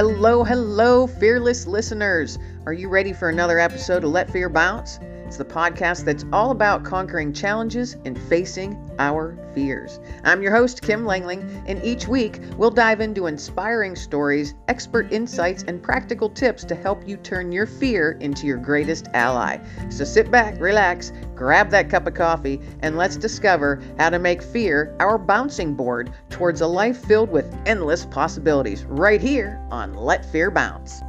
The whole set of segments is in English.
Hello, hello, fearless listeners. Are you ready for another episode of Let Fear Bounce? It's the podcast that's all about conquering challenges and facing our fears. I'm your host, Kim Langling, and each week we'll dive into inspiring stories, expert insights, and practical tips to help you turn your fear into your greatest ally. So sit back, relax, grab that cup of coffee, and let's discover how to make fear our bouncing board towards a life filled with endless possibilities right here on Let Fear Bounce.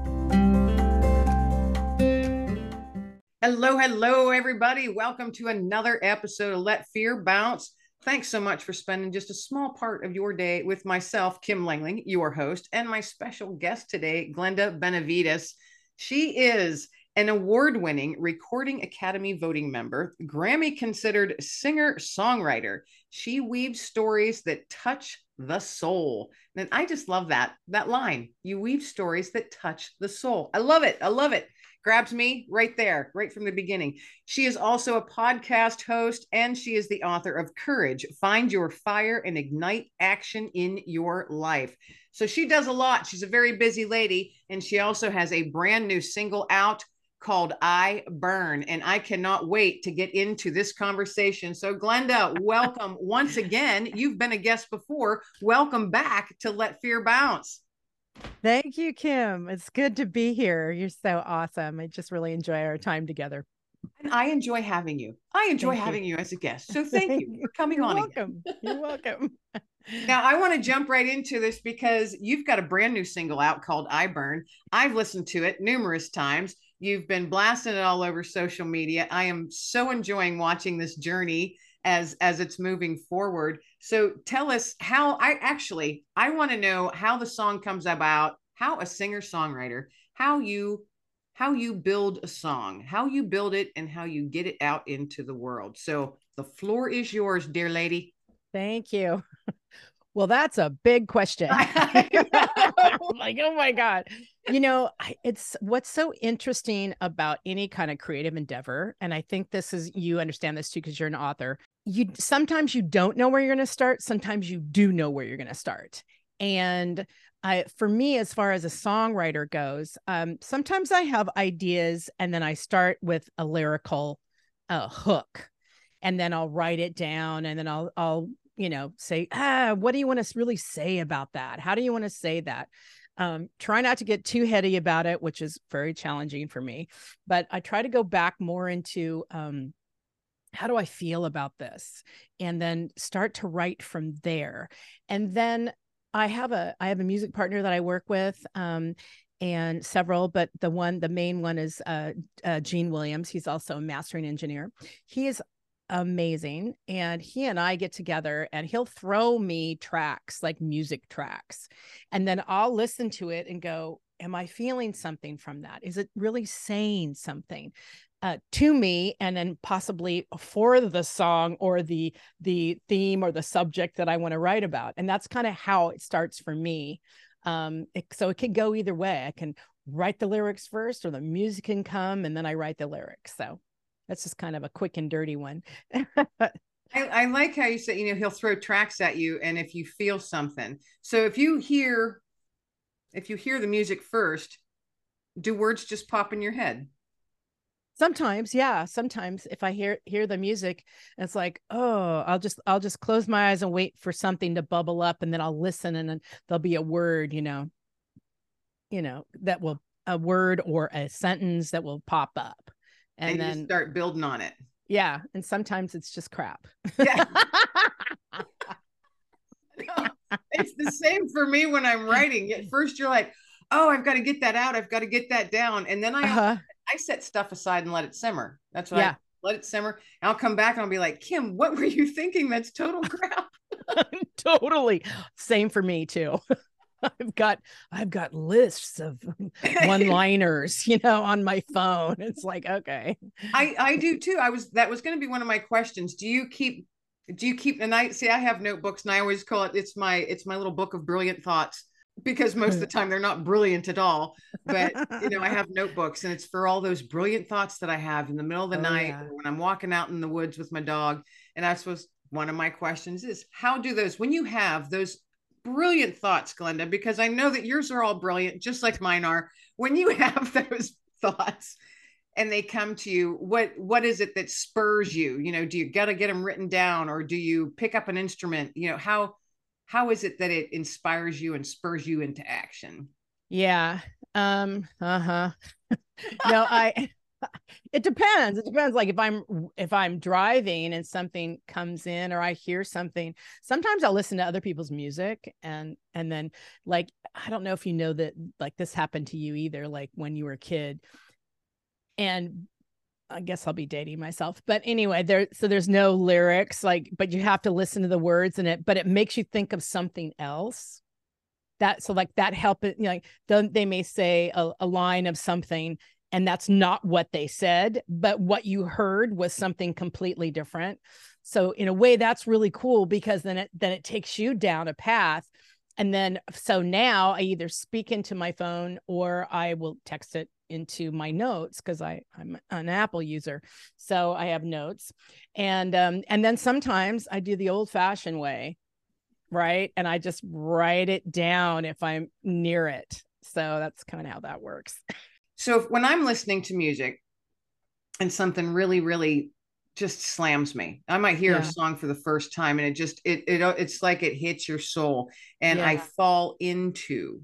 Hello, hello, everybody. Welcome to another episode of Let Fear Bounce. Thanks so much for spending just a small part of your day with myself, Kim Langling, your host, and my special guest today, Glenda Benevides. She is an award winning Recording Academy voting member, Grammy considered singer songwriter. She weaves stories that touch the soul. And I just love that, that line. You weave stories that touch the soul. I love it. I love it grabs me right there, right from the beginning. She is also a podcast host and she is the author of Courage Find Your Fire and Ignite Action in Your Life. So she does a lot. She's a very busy lady. And she also has a brand new single out called I Burn. And I cannot wait to get into this conversation. So, Glenda, welcome once again. You've been a guest before. Welcome back to Let Fear Bounce. Thank you, Kim. It's good to be here. You're so awesome. I just really enjoy our time together. And I enjoy having you. I enjoy thank having you. you. as a guest. So thank, thank you for coming You're on. Welcome. You're welcome. now I want to jump right into this because you've got a brand new single out called I Burn. I've listened to it numerous times. You've been blasting it all over social media. I am so enjoying watching this journey as as it's moving forward. So tell us how I actually I want to know how the song comes about, how a singer-songwriter, how you how you build a song, how you build it and how you get it out into the world. So the floor is yours, dear lady. Thank you. Well, that's a big question. like, oh my God. You know, it's what's so interesting about any kind of creative endeavor. And I think this is, you understand this too, because you're an author you sometimes you don't know where you're going to start sometimes you do know where you're going to start. And I, for me as far as a songwriter goes um, sometimes i have ideas and then i start with a lyrical uh, hook. And then i'll write it down and then i'll i'll you know say ah what do you want to really say about that? How do you want to say that? Um, try not to get too heady about it which is very challenging for me. But i try to go back more into um, how do I feel about this? And then start to write from there. And then I have a I have a music partner that I work with. Um, and several, but the one, the main one is uh, uh, Gene Williams. He's also a mastering engineer. He is amazing. And he and I get together and he'll throw me tracks, like music tracks. And then I'll listen to it and go, Am I feeling something from that? Is it really saying something? Uh, to me and then possibly for the song or the the theme or the subject that I want to write about. And that's kind of how it starts for me. Um, it, so it could go either way. I can write the lyrics first or the music can come and then I write the lyrics. So that's just kind of a quick and dirty one. I, I like how you say, you know, he'll throw tracks at you and if you feel something. So if you hear if you hear the music first, do words just pop in your head? Sometimes yeah sometimes if i hear hear the music it's like oh i'll just i'll just close my eyes and wait for something to bubble up and then i'll listen and then there'll be a word you know. You know that will a word or a sentence that will pop up and, and then start building on it. Yeah and sometimes it's just crap. Yeah. It's the same for me when i'm writing. At first you're like oh i've got to get that out. I've got to get that down. And then i uh-huh. I set stuff aside and let it simmer. That's what yeah. I let it simmer. And I'll come back and I'll be like, Kim, what were you thinking? That's total crap. totally. Same for me too. I've got I've got lists of one-liners, you know, on my phone. It's like, okay. I I do too. I was that was going to be one of my questions. Do you keep do you keep and I see I have notebooks and I always call it it's my it's my little book of brilliant thoughts because most of the time they're not brilliant at all. But you know, I have notebooks and it's for all those brilliant thoughts that I have in the middle of the oh, night yeah. when I'm walking out in the woods with my dog. And I suppose one of my questions is how do those when you have those brilliant thoughts, Glenda, because I know that yours are all brilliant, just like mine are. When you have those thoughts and they come to you, what what is it that spurs you? You know, do you got to get them written down, or do you pick up an instrument? You know, how how is it that it inspires you and spurs you into action? Yeah. Um. Uh huh. no, I it depends it depends like if i'm if i'm driving and something comes in or i hear something sometimes i'll listen to other people's music and and then like i don't know if you know that like this happened to you either like when you were a kid and I guess I'll be dating myself. But anyway, there so there's no lyrics like but you have to listen to the words in it but it makes you think of something else. That so like that help you know like they may say a, a line of something and that's not what they said but what you heard was something completely different so in a way that's really cool because then it then it takes you down a path and then so now i either speak into my phone or i will text it into my notes because i i'm an apple user so i have notes and um and then sometimes i do the old fashioned way right and i just write it down if i'm near it so that's kind of how that works So if, when I'm listening to music and something really, really just slams me, I might hear yeah. a song for the first time and it just it it it's like it hits your soul and yeah. I fall into.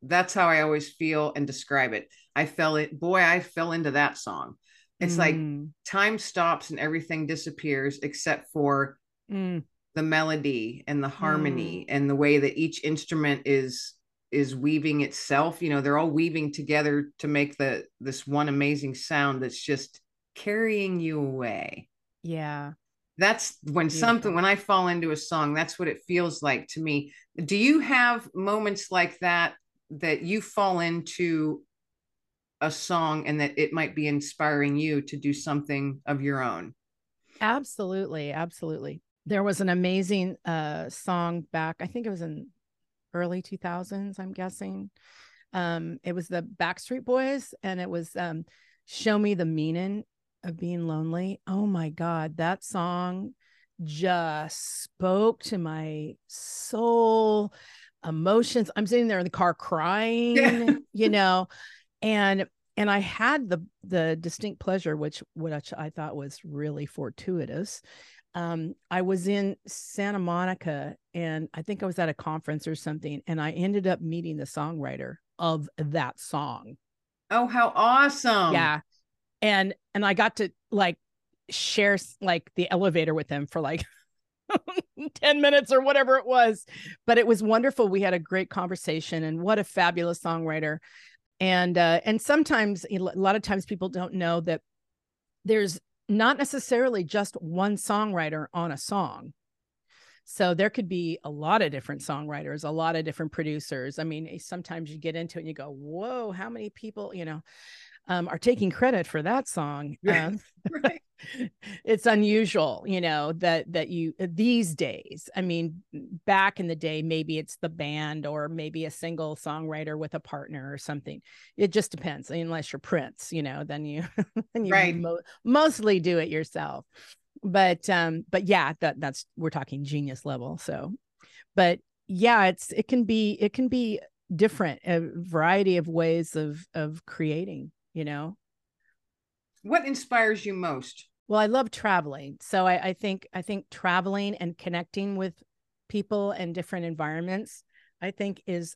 That's how I always feel and describe it. I fell it, boy, I fell into that song. It's mm. like time stops and everything disappears except for mm. the melody and the harmony mm. and the way that each instrument is is weaving itself you know they're all weaving together to make the this one amazing sound that's just carrying you away yeah that's when Beautiful. something when i fall into a song that's what it feels like to me do you have moments like that that you fall into a song and that it might be inspiring you to do something of your own absolutely absolutely there was an amazing uh song back i think it was in early 2000s, I'm guessing. Um, it was the Backstreet Boys, and it was um, "Show Me the Meaning of Being Lonely." Oh my God, that song just spoke to my soul, emotions. I'm sitting there in the car crying, yeah. you know, and and I had the the distinct pleasure, which which I thought was really fortuitous, um, I was in Santa Monica and I think I was at a conference or something, and I ended up meeting the songwriter of that song. Oh, how awesome. Yeah. And and I got to like share like the elevator with him for like 10 minutes or whatever it was. But it was wonderful. We had a great conversation and what a fabulous songwriter. And uh and sometimes a lot of times people don't know that there's not necessarily just one songwriter on a song. So there could be a lot of different songwriters, a lot of different producers. I mean, sometimes you get into it and you go, "Whoa, how many people, you know, um, are taking credit for that song?" Um, right. it's unusual you know that that you these days i mean back in the day maybe it's the band or maybe a single songwriter with a partner or something. It just depends. Unless you're prince you know then you then you right. mo- mostly do it yourself. But um but yeah that that's we're talking genius level so. But yeah it's it can be it can be different a variety of ways of of creating you know what inspires you most well, I love traveling. So I, I think I think traveling and connecting with people and different environments, I think is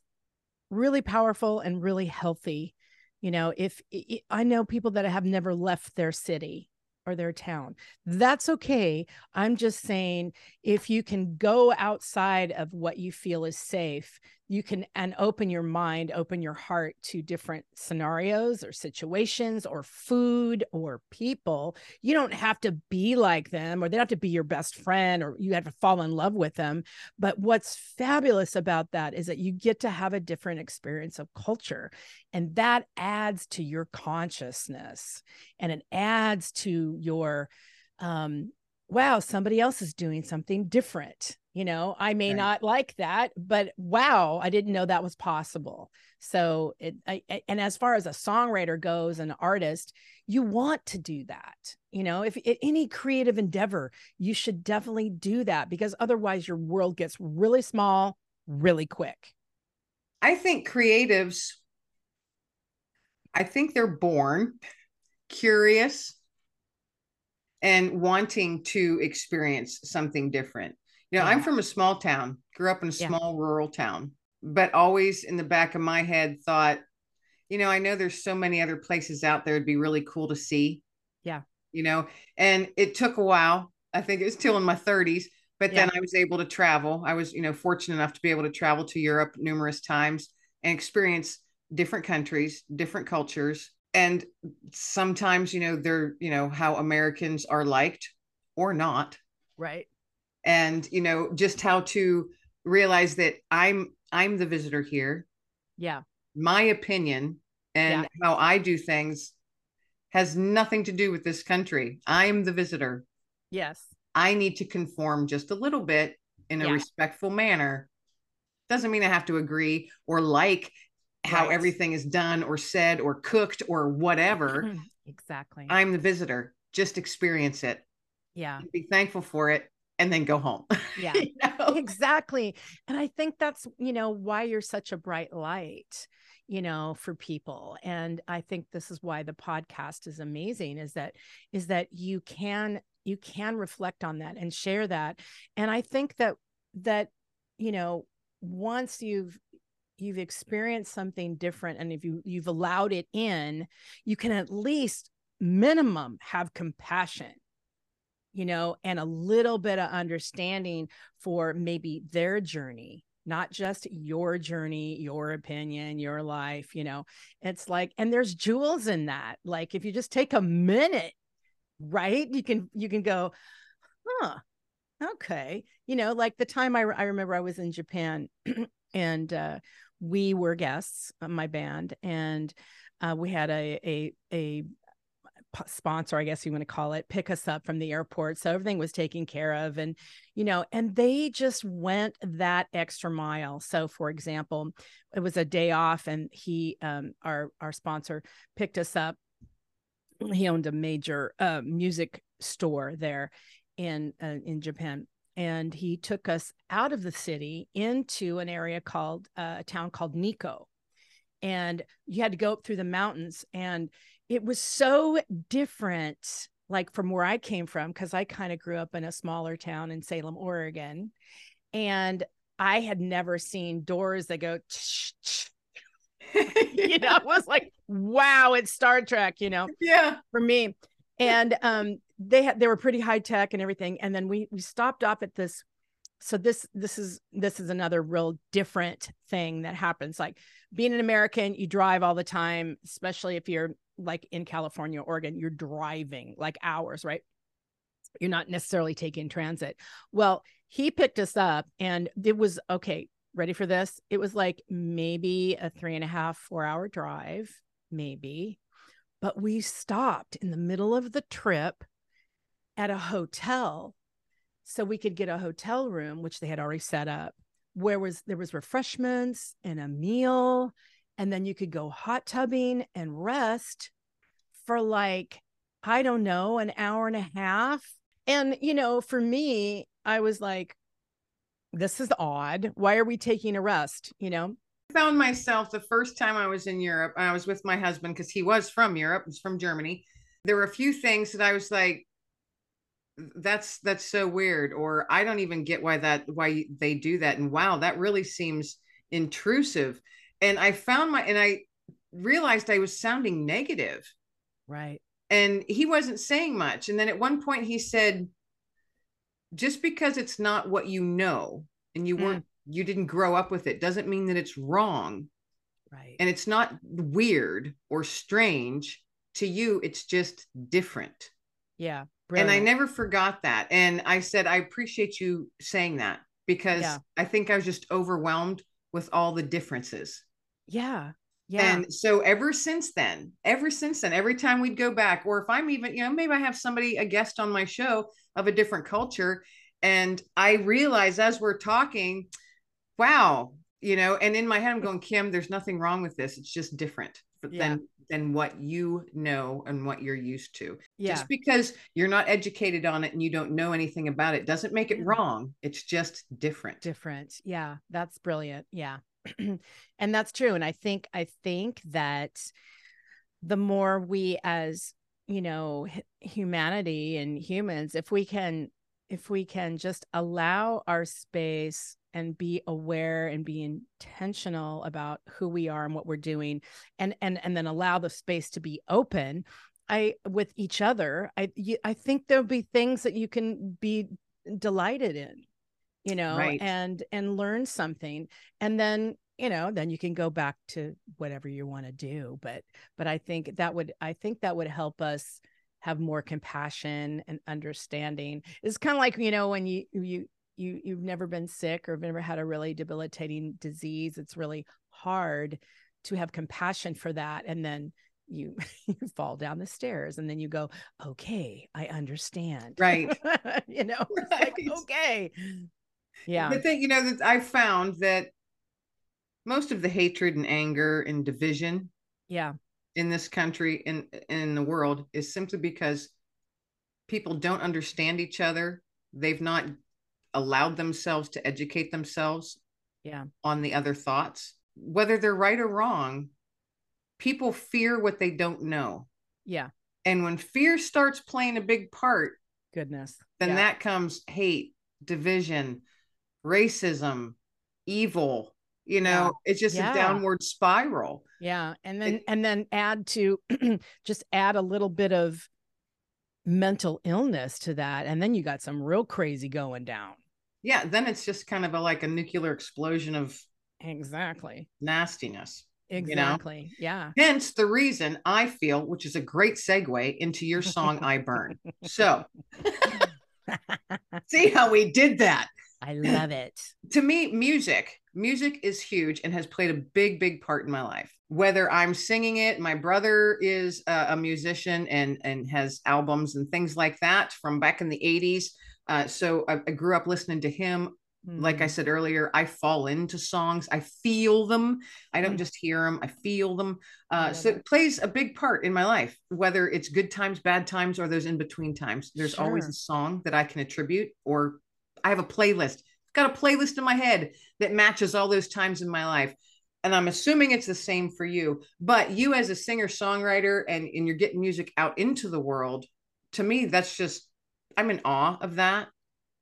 really powerful and really healthy. You know, if I know people that have never left their city or their town. That's okay. I'm just saying if you can go outside of what you feel is safe, you can and open your mind, open your heart to different scenarios or situations or food or people. You don't have to be like them or they don't have to be your best friend or you have to fall in love with them. But what's fabulous about that is that you get to have a different experience of culture and that adds to your consciousness and it adds to your um wow somebody else is doing something different you know i may right. not like that but wow i didn't know that was possible so it I, and as far as a songwriter goes an artist you want to do that you know if, if any creative endeavor you should definitely do that because otherwise your world gets really small really quick? I think creatives, I think they're born curious and wanting to experience something different. Know, yeah. I'm from a small town, grew up in a small yeah. rural town, but always in the back of my head thought, you know, I know there's so many other places out there it'd be really cool to see. Yeah. You know, and it took a while. I think it was till in my 30s, but yeah. then I was able to travel. I was, you know, fortunate enough to be able to travel to Europe numerous times and experience different countries, different cultures. And sometimes, you know, they're, you know, how Americans are liked or not. Right. And, you know, just how to realize that I'm I'm the visitor here. Yeah. My opinion and yeah. how I do things has nothing to do with this country. I'm the visitor. Yes. I need to conform just a little bit in a yeah. respectful manner. Doesn't mean I have to agree or like how right. everything is done or said or cooked or whatever. exactly. I'm the visitor. Just experience it. Yeah. Be thankful for it and then go home. Yeah. you know? Exactly. And I think that's, you know, why you're such a bright light, you know, for people. And I think this is why the podcast is amazing is that is that you can you can reflect on that and share that. And I think that that you know, once you've you've experienced something different and if you you've allowed it in, you can at least minimum have compassion you know, and a little bit of understanding for maybe their journey, not just your journey, your opinion, your life, you know. It's like, and there's jewels in that. Like if you just take a minute, right? You can you can go, huh, okay. You know, like the time I I remember I was in Japan and uh we were guests, my band, and uh, we had a a a sponsor, I guess you want to call it, pick us up from the airport. So everything was taken care of. And, you know, and they just went that extra mile. So for example, it was a day off and he, um, our, our sponsor picked us up. He owned a major uh, music store there in, uh, in Japan. And he took us out of the city into an area called uh, a town called Nikko. And you had to go up through the mountains and it was so different like from where I came from because I kind of grew up in a smaller town in Salem, Oregon, and I had never seen doors that go. you know, it was like, wow, it's Star Trek, you know. Yeah. For me. And um they had they were pretty high tech and everything. And then we we stopped off at this. So this this is this is another real different thing that happens. Like being an American, you drive all the time, especially if you're like in California, Oregon, you're driving like hours, right? You're not necessarily taking transit. Well, he picked us up and it was okay. Ready for this? It was like maybe a three and a half, four hour drive, maybe. But we stopped in the middle of the trip at a hotel so we could get a hotel room, which they had already set up, where was there was refreshments and a meal and then you could go hot tubbing and rest for like i don't know an hour and a half. And you know for me i was like this is odd. Why are we taking a rest? You know? I found myself the first time i was in europe i was with my husband because he was from europe he's from germany. There were a few things that i was like that's that's so weird or i don't even get why that why they do that. And wow that really seems intrusive and I found my and I realized I was sounding negative. Right. And he wasn't saying much. And then at one point he said, just because it's not what you know and you weren't mm. you didn't grow up with it doesn't mean that it's wrong. Right. And it's not weird or strange to you, it's just different. Yeah. Brilliant. And I never forgot that. And I said, I appreciate you saying that because yeah. I think I was just overwhelmed with all the differences. Yeah. Yeah. And so ever since then, ever since then, every time we'd go back, or if I'm even, you know, maybe I have somebody, a guest on my show of a different culture, and I realize as we're talking, wow, you know, and in my head, I'm going, Kim, there's nothing wrong with this. It's just different yeah. than than what you know and what you're used to. Yeah. Just because you're not educated on it and you don't know anything about it doesn't make it mm-hmm. wrong. It's just different. different yeah that's brilliant yeah and that's true. And i think i think that the more we as you know humanity and humans if we can if we can just allow our space and be aware and be intentional about who we are and what we're doing and and and then allow the space to be open i with each other i you, i think there'll be things that you can be delighted in you know Right. and and learn something. And then you know then you can go back to whatever you want to do. But but i think that would i think that would help us have more compassion and understanding. It's kind of like you know when you you you you've never been sick or have never had a really debilitating disease it's really hard to have compassion for that. And then you you fall down the stairs and then you go okay i understand. Right. you know it's like, okay yeah The thing, you know, that I found that most of the hatred and anger and division yeah in this country and in the world is simply because people don't understand each other. They've not allowed themselves to educate themselves yeah on the other thoughts. Whether they're right or wrong, people fear what they don't know. yeah And when fear starts playing a big part, goodness then yeah. that comes hate, division, racism, evil. You know, it's just Yeah. a downward spiral. yeah and then It- and then add to just add a little bit of mental illness to that and then you got some real crazy going down Yeah, then it's just kind of a, like a nuclear explosion of exactly nastiness. know? exactly yeah Hence the reason I feel, which is a great segue into your song I Burn. So, see how we did that. I love it to me, music, music is huge and has played a big, big part in my life. Whether I'm singing it, my brother is a, a musician and and has albums and things like that from back in the '80s. Uh, so I, I grew up listening to him. Like I Mhm. said earlier, I fall into songs. I feel them. I don't Mm. just hear them. I feel them. Uh, love so it. it plays a big part in my life, whether it's good times, bad times, or those in between times. There's always a song that I can attribute, or I have a playlist. I've Got a playlist in my head that matches all those times in my life. And I'm assuming it's the same for you. But you, as a singer songwriter, and, and you're getting music out into the world, to me, that's just I'm in awe of that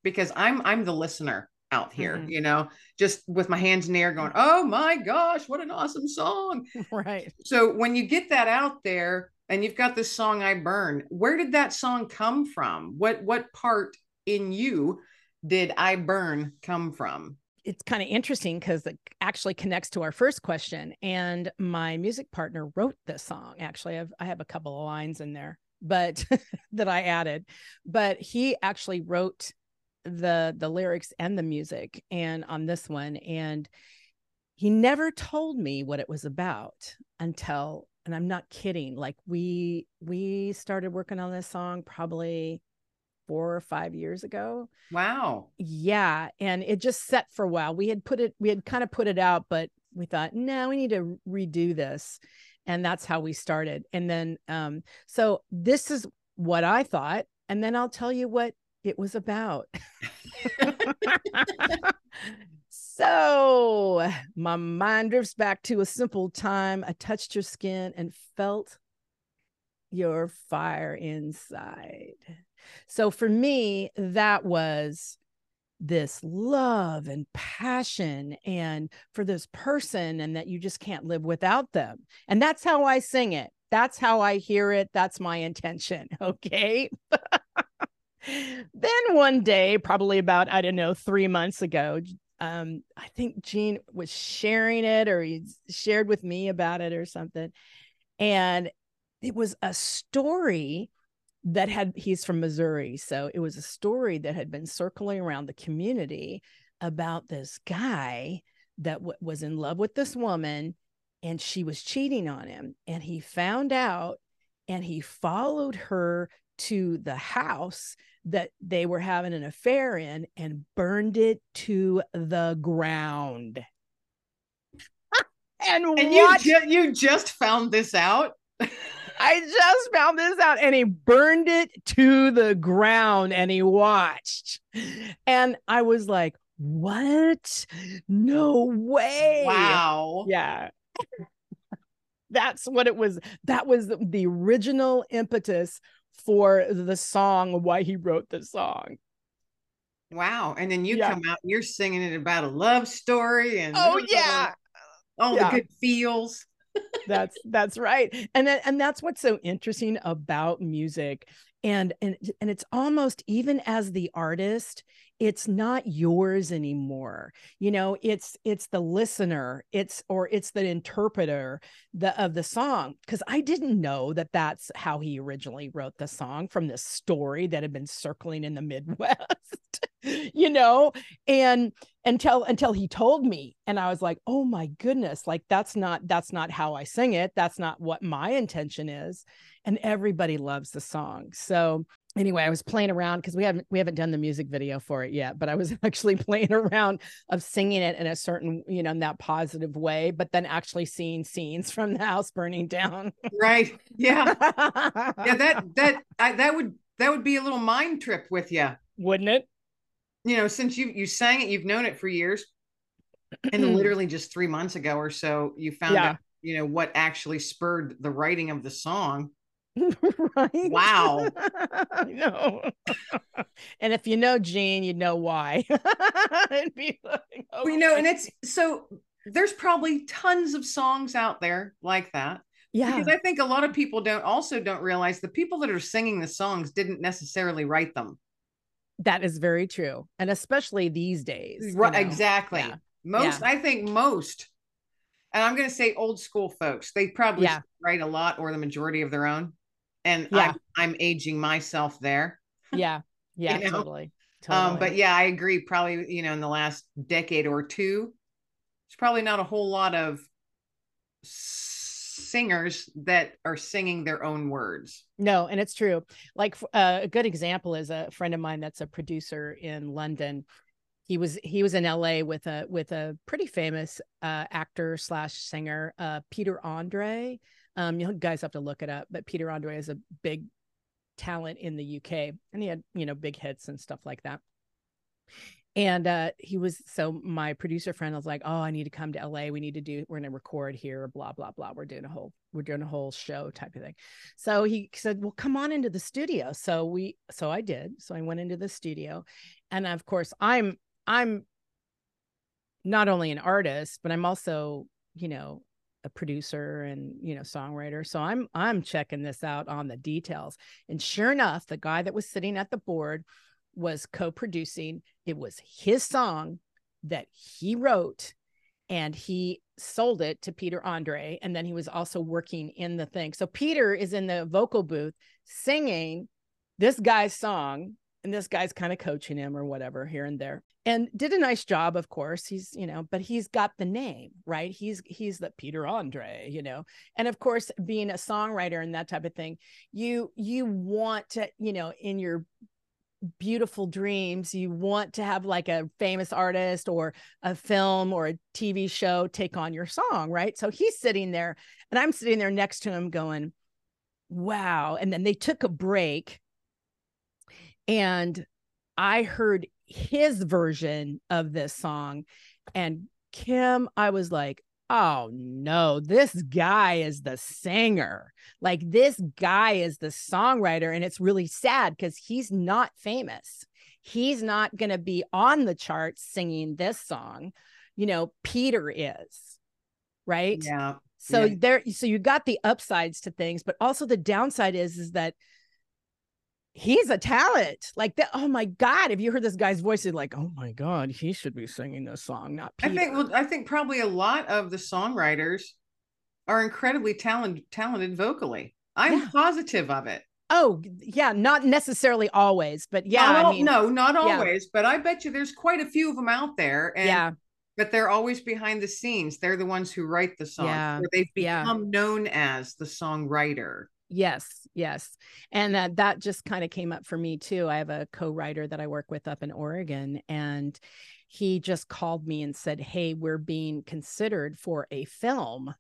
because I'm I'm the listener out here, Mhm. you know, just with my hands in the air going, oh my gosh, what an awesome song. right So when you get that out there and you've got this song I burn, where did that song come from? What what part in you did I burn come from? it's kind of interesting because it actually connects to our first question. And my music partner wrote this song. Actually, I've, I have a couple of lines in there, but that I added. But he actually wrote the the lyrics and the music, and on this one, and he never told me what it was about until, and I'm not kidding. Like we we started working on this song probably four or five years ago. Wow. yeah and it just set for a while. We had put it we had kind of put it out but we thought no we need to redo this. And that's how we started. And then um so this is what i thought and then i'll tell you what it was about. So my mind drifts back to a simple time. I touched your skin and felt your fire inside so for me, that was this love and passion and for this person and that you just can't live without them. And that's how I sing it. That's how I hear it. That's my intention. Okay. then one day, probably about, I don't know, three months ago, um, I think Gene was sharing it or he shared with me about it or something. And it was a story that had he's from Missouri. So it was a story that had been circling around the community about this guy that w- was in love with this woman and she was cheating on him. And he found out and he followed her to the house that they were having an affair in and burned it to the ground. and And you watched ju- you just found this out? I just found this out and he burned it to the ground and he watched. And I was like, what? No way. Wow. Yeah. That's what it was. That was the original impetus for the song, why he wrote the song. Wow. And then you yeah. come out and you're singing it about a love story and oh yeah. All yeah. the good feels that's that's right and and that's what's so interesting about music and and and it's almost even as the artist it's not yours anymore. You know it's it's the listener it's or it's the interpreter the of the song because i didn't know that that's how he originally wrote the song from this story that had been circling in the midwest you know? And until until he told me and i was like oh my goodness like that's not that's not how i sing it. That's not what my intention is. And everybody loves the song. So anyway i was playing around because we haven't we haven't done the music video for it yet but i was actually playing around of singing it in a certain you know in that positive way but then actually seeing scenes from the house burning down. Right. Yeah. Yeah that that I, that would that would be a little mind trip with you wouldn't it? You know, since you you sang it, you've known it for years, and literally just three months ago or so, you found yeah. out, you know, what actually spurred the writing of the song. right. Wow. no. and if you know Gene, you know why. It'd be like, okay. you know, and it's so there's probably tons of songs out there like that. Yeah. Because I think a lot of people don't also don't realize the people that are singing the songs didn't necessarily write them. That is very true. And especially these days. Right. You know? Exactly. Yeah. Most, yeah. I think most, and I'm going to say old school folks, they probably yeah. write a lot or the majority of their own. And yeah. I'm, I'm aging myself there. Yeah. Yeah. you know? Totally. Totally. Um, but yeah, I agree. Probably, you know, in the last decade or two, there's probably not a whole lot of singers that are singing their own words. No, and it's true. Like uh, a good example is a friend of mine that's a producer in London. He was he was in LA with a with a pretty famous uh, actor slash singer, uh, Peter Andre. Um, you guys have to look it up, but Peter Andre is a big talent in the UK, and he had you know big hits and stuff like that. And uh he was so my producer friend was like oh i need to come to la we need to do we're going to record here blah blah blah. We're doing a whole we're doing a whole show type of thing. So he said well come on into the studio. So we so i did. So i went into the studio. And of course i'm i'm not only an artist but i'm also you know a producer and you know songwriter so i'm i'm checking this out on the details and sure enough the guy that was sitting at the board was co-producing. It was his song that he wrote and he sold it to Peter Andre and then he was also working in the thing. So Peter is in the vocal booth singing this guy's song and this guy's kind of coaching him or whatever here and there and did a nice job of course. He's you know but he's got the name right? He's he's the peter andre you know? And of course being a songwriter and that type of thing you you want to you know in your beautiful dreams you want to have like a famous artist or a film or a tv show take on your song right? So he's sitting there and i'm sitting there next to him going wow. And then they took a break and i heard his version of this song and kim i was like oh no, this guy is the singer. Like this guy is the songwriter. And it's really sad because he's not famous. He's not going to be on the charts singing this song. You know, Peter is, right? Yeah. So yeah. there, so you got the upsides to things, but also the downside is, is that he's a talent. Like that. Oh my God. If you heard this guy's voice, you're like, oh my God, he should be singing this song, not Peter. I think well, I think probably a lot of the songwriters are incredibly talented talented vocally. I'm yeah. positive of it. Oh, yeah, not necessarily always, but yeah. Not, I mean, no, not always, yeah. but I bet you there's quite a few of them out there. And, yeah. But they're always behind the scenes. They're the ones who write the songs, yeah. or they've become yeah. known as the songwriter. Yes, yes. And that that just kind of came up for me too. I have a co-writer that I work with up in Oregon and he just called me and said, "Hey, we're being considered for a film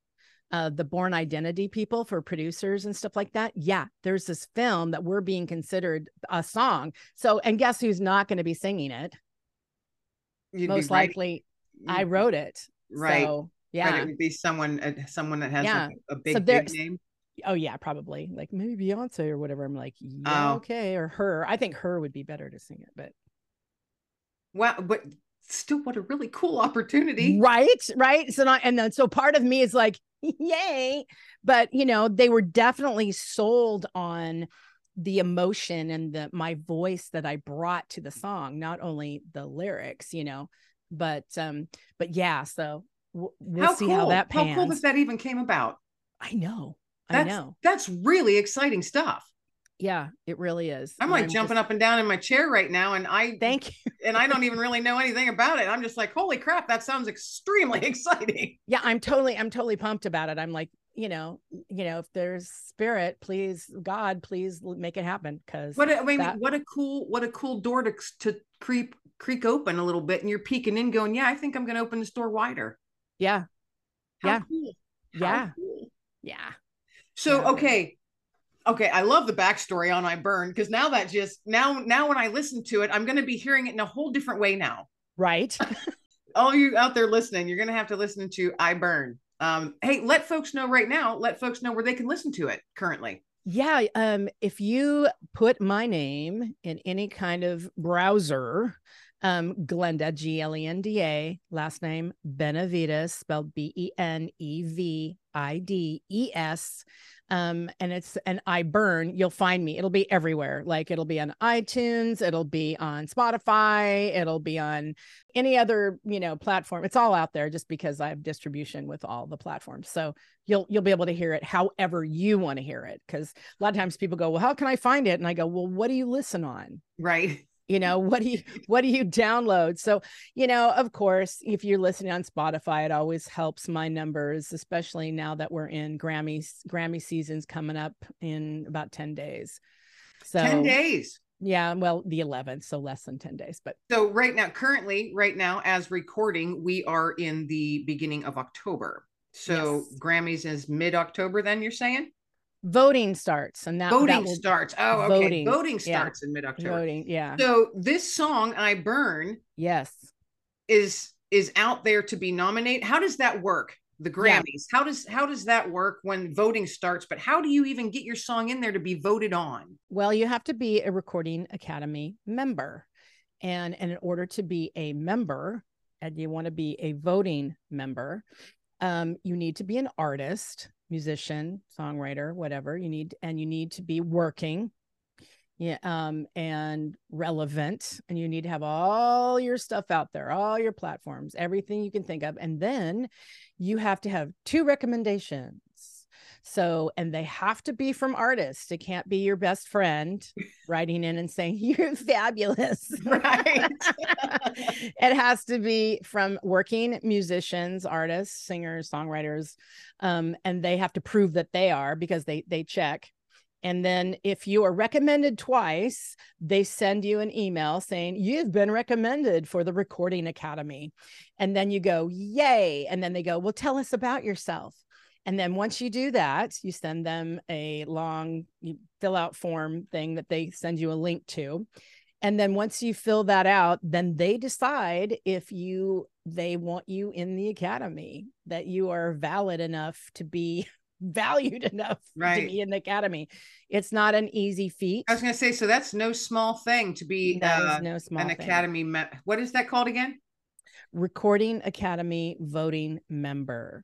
uh, the Bourne Identity people for producers and stuff like that. Yeah, there's this film that we're being considered a song. So, and guess who's not going to be singing it? You'd Most likely, I wrote it. Right. So, But yeah. it would be someone, uh, someone that has Yeah. like a big, So big name. Oh yeah, probably like maybe Beyonce or whatever. I'm like, yeah, Oh. okay, or her. I think her would be better to sing it, but Wow, but still, what a really cool opportunity. right, right. So not, and then so part of me is like, yay, but you know, they were definitely sold on the emotion and the my voice that I brought to the song, not only the lyrics, you know, but um, but yeah. So we'll how see cool! how that pans. how cool that that even came about. I know, I That's know. that's really exciting stuff. Yeah, it really is. I'm like I'm jumping just- up and down in my chair right now, and I Thank you. and I don't even really know anything about it. I'm just like, holy crap, that sounds extremely exciting. yeah i'm totally i'm totally pumped about it i'm like you know you know if there's spirit please god please make it happen because What a, I mean, that- what a cool, what a cool door to to creep creak open a little bit, and you're peeking in, going, yeah, I think I'm going to open this door wider. yeah How Yeah. cool. Yeah. cool. yeah So Yeah. okay, okay, I love the backstory on I Burn because now that just now now when I listen to it, I'm going to be hearing it in a whole different way now. right All you out there listening, you're going to have to listen to I Burn. Um, hey, let folks know right now. Let folks know where they can listen to it currently. yeah um if you put my name in any kind of browser um glenda g-l-e-n-d-a last name benevides spelled E b-e-n-e-v-i-d-e-s um and it's an i burn you'll find me. It'll be everywhere. Like it'll be on itunes it'll be on spotify it'll be on any other you know platform. It's all out there just because i have distribution with all the platforms. So you'll you'll be able to hear it however you want to hear it because a lot of times people go well how can i find it? And i go well what do you listen on? Right. You know what do you what do you download so you know of course if you're listening on spotify it always helps my numbers especially now that we're in grammy grammy seasons coming up in about 10 days so 10 days. yeah well the 11th so less than 10 days but So right now, currently, right now, as recording, we are in the beginning of October. So Yes. Grammys is mid October. Then you're saying voting starts and that, that voting will starts. Oh, okay. voting, Voting yeah. starts in mid October. voting yeah So this song, "I Burn," yes is is out there to be nominated. How does that work? The Yeah. Grammys. How does how does that work when voting starts? But how do you even get your song in there to be voted on? Well, you have to be a Recording Academy member. And, and in order to be a member, and you want to be a voting member, um, you need to be an artist, musician, songwriter, whatever you need, and you need to be working. Yeah, um, and relevant, and you need to have all your stuff out there, all your platforms, everything you can think of, and then you have to have two recommendations. So, and they have to be from artists. It can't be your best friend writing in and saying, You're fabulous. Right. it has to be from working musicians, artists, singers, songwriters. Um, and they have to prove that they are because they they check. And then if you are recommended twice, they send you an email saying, You've been recommended for the Recording Academy. And then you go, Yay. And then they go, Well, tell us about yourself. And then once you do that, you send them a long you fill out form thing that they send you a link to. And then once you fill that out, then they decide if you they want you in the academy, that you are valid enough to be valued enough Right. to be in the academy. It's not an easy feat. I was going to say, so that's no small thing to be uh, no small an thing. academy. Me- what is that called again? Recording Academy voting member.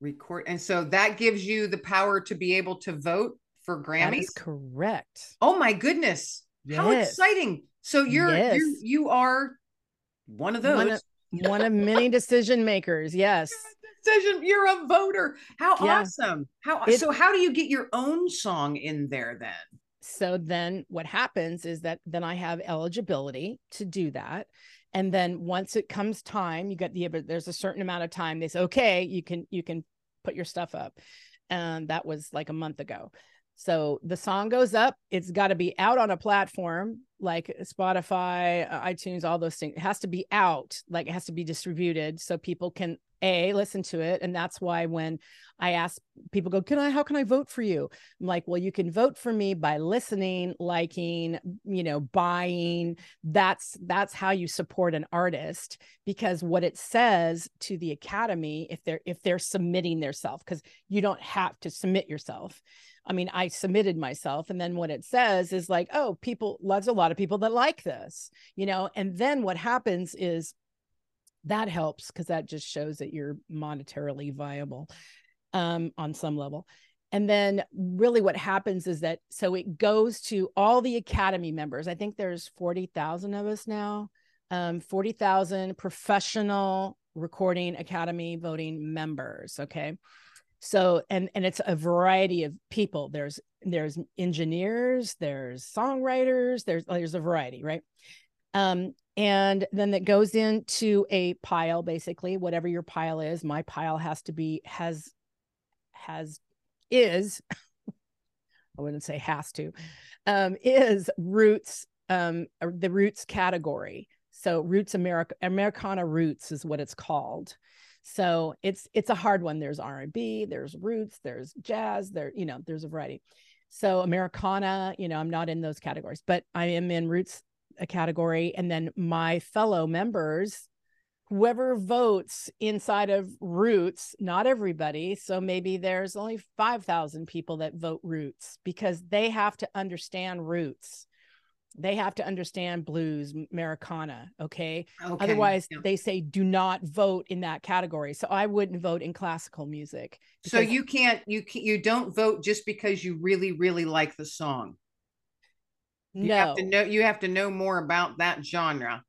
Record, and so that gives you the power to be able to vote for That Grammys. is correct. Oh my goodness! How exciting! So you're Yes. you you are one of those. One of, one of many decision makers. Yes. decision. You're a voter. How Yeah. awesome! How It- so? How do you get your own song in there then? So then what happens is that then I have eligibility to do that. And then once it comes time, you get the there's a certain amount of time. They say, okay, you can you can put your stuff up. And that was like a month ago. So the song goes up. It's got to be out on a platform like Spotify, uh, iTunes, all those things. It has to be out, like it has to be distributed so people can a listen to it and that's why when i ask people go can i how can i vote for you i'm like well you can vote for me by listening liking you know buying that's that's how you support an artist because what it says to the academy if they're if they're submitting their self because you don't have to submit yourself I mean, I submitted myself. And then what it says is like, oh, people, loves a lot of people that like this, you know. And then what happens is that helps because that just shows that you're monetarily viable um, on some level. And then really what happens is that so it goes to all the academy members. I think there's 40,000 of us now. Um, 40,000 professional recording academy voting members, okay? So and and it's a variety of people. There's there's engineers, there's songwriters, there's there's a variety, right? Um, and then that goes into a pile basically whatever your pile is my pile has to be has has is i wouldn't say has to um is roots um the roots category so roots america americana roots is what it's called so it's it's a hard one. There's r&b there's roots there's jazz there you know there's a variety. So americana you know i'm not in those categories but i am in roots a category and then my fellow members whoever votes inside of roots not everybody so maybe there's only 5000 people that vote roots because they have to understand roots they have to understand blues americana okay, okay. otherwise yeah. they say do not vote in that category so i wouldn't vote in classical music so you can't you can, you don't vote just because you really really like the song you no. have to know you have to know more about that genre.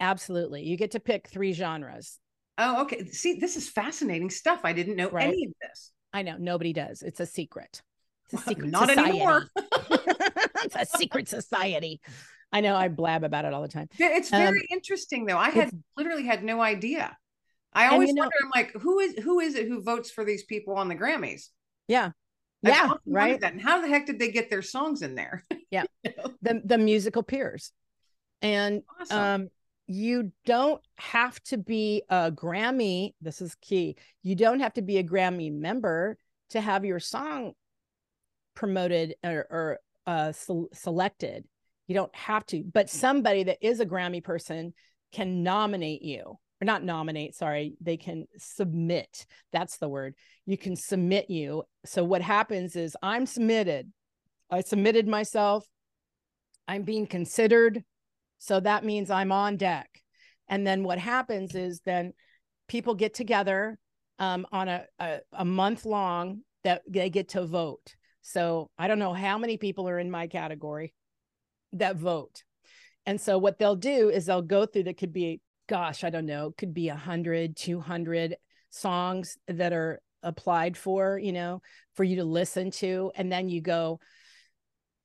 Absolutely. You get to pick three genres. Oh, okay. See, this is fascinating stuff. I didn't know right. any of this. I know nobody does. It's a secret. It's a secret. Not society. anymore. it's a secret society. I know I blab about it all the time. It's very um, interesting though. I had literally had no idea. I always you know, wonder, I'm like, who is who is it who votes for these people on the Grammys? Yeah yeah right that. and how the heck did they get their songs in there yeah you know? the the musical peers and awesome. um you don't have to be a grammy this is key you don't have to be a grammy member to have your song promoted or, or uh, selected you don't have to but somebody that is a grammy person can nominate you or not nominate, sorry, they can submit. That's the word. You can submit you. So what happens is I'm submitted. I submitted myself. I'm being considered. So that means I'm on deck. And then what happens is then people get together um, on a, a, a month long that they get to vote. So I don't know how many people are in my category that vote. And so what they'll do is they'll go through that could be gosh, I don't know, could be a hundred, two hundred songs that are applied for, you know, for you to listen to. And then you go,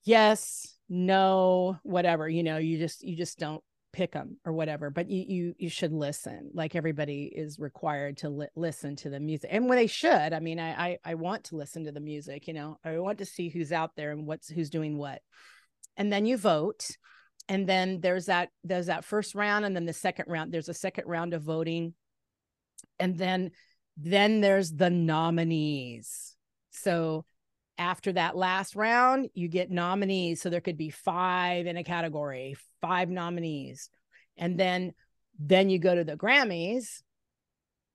yes, no, whatever, you know, you just, you just don't pick them or whatever, but you, you, you should listen. Like everybody is required to li- listen to the music and when they should, I mean, I, I, I want to listen to the music, you know, I want to see who's out there and what's, who's doing what. And then you vote and then there's that there's that first round and then the second round there's a second round of voting and then then there's the nominees so after that last round you get nominees so there could be five in a category five nominees and then then you go to the grammys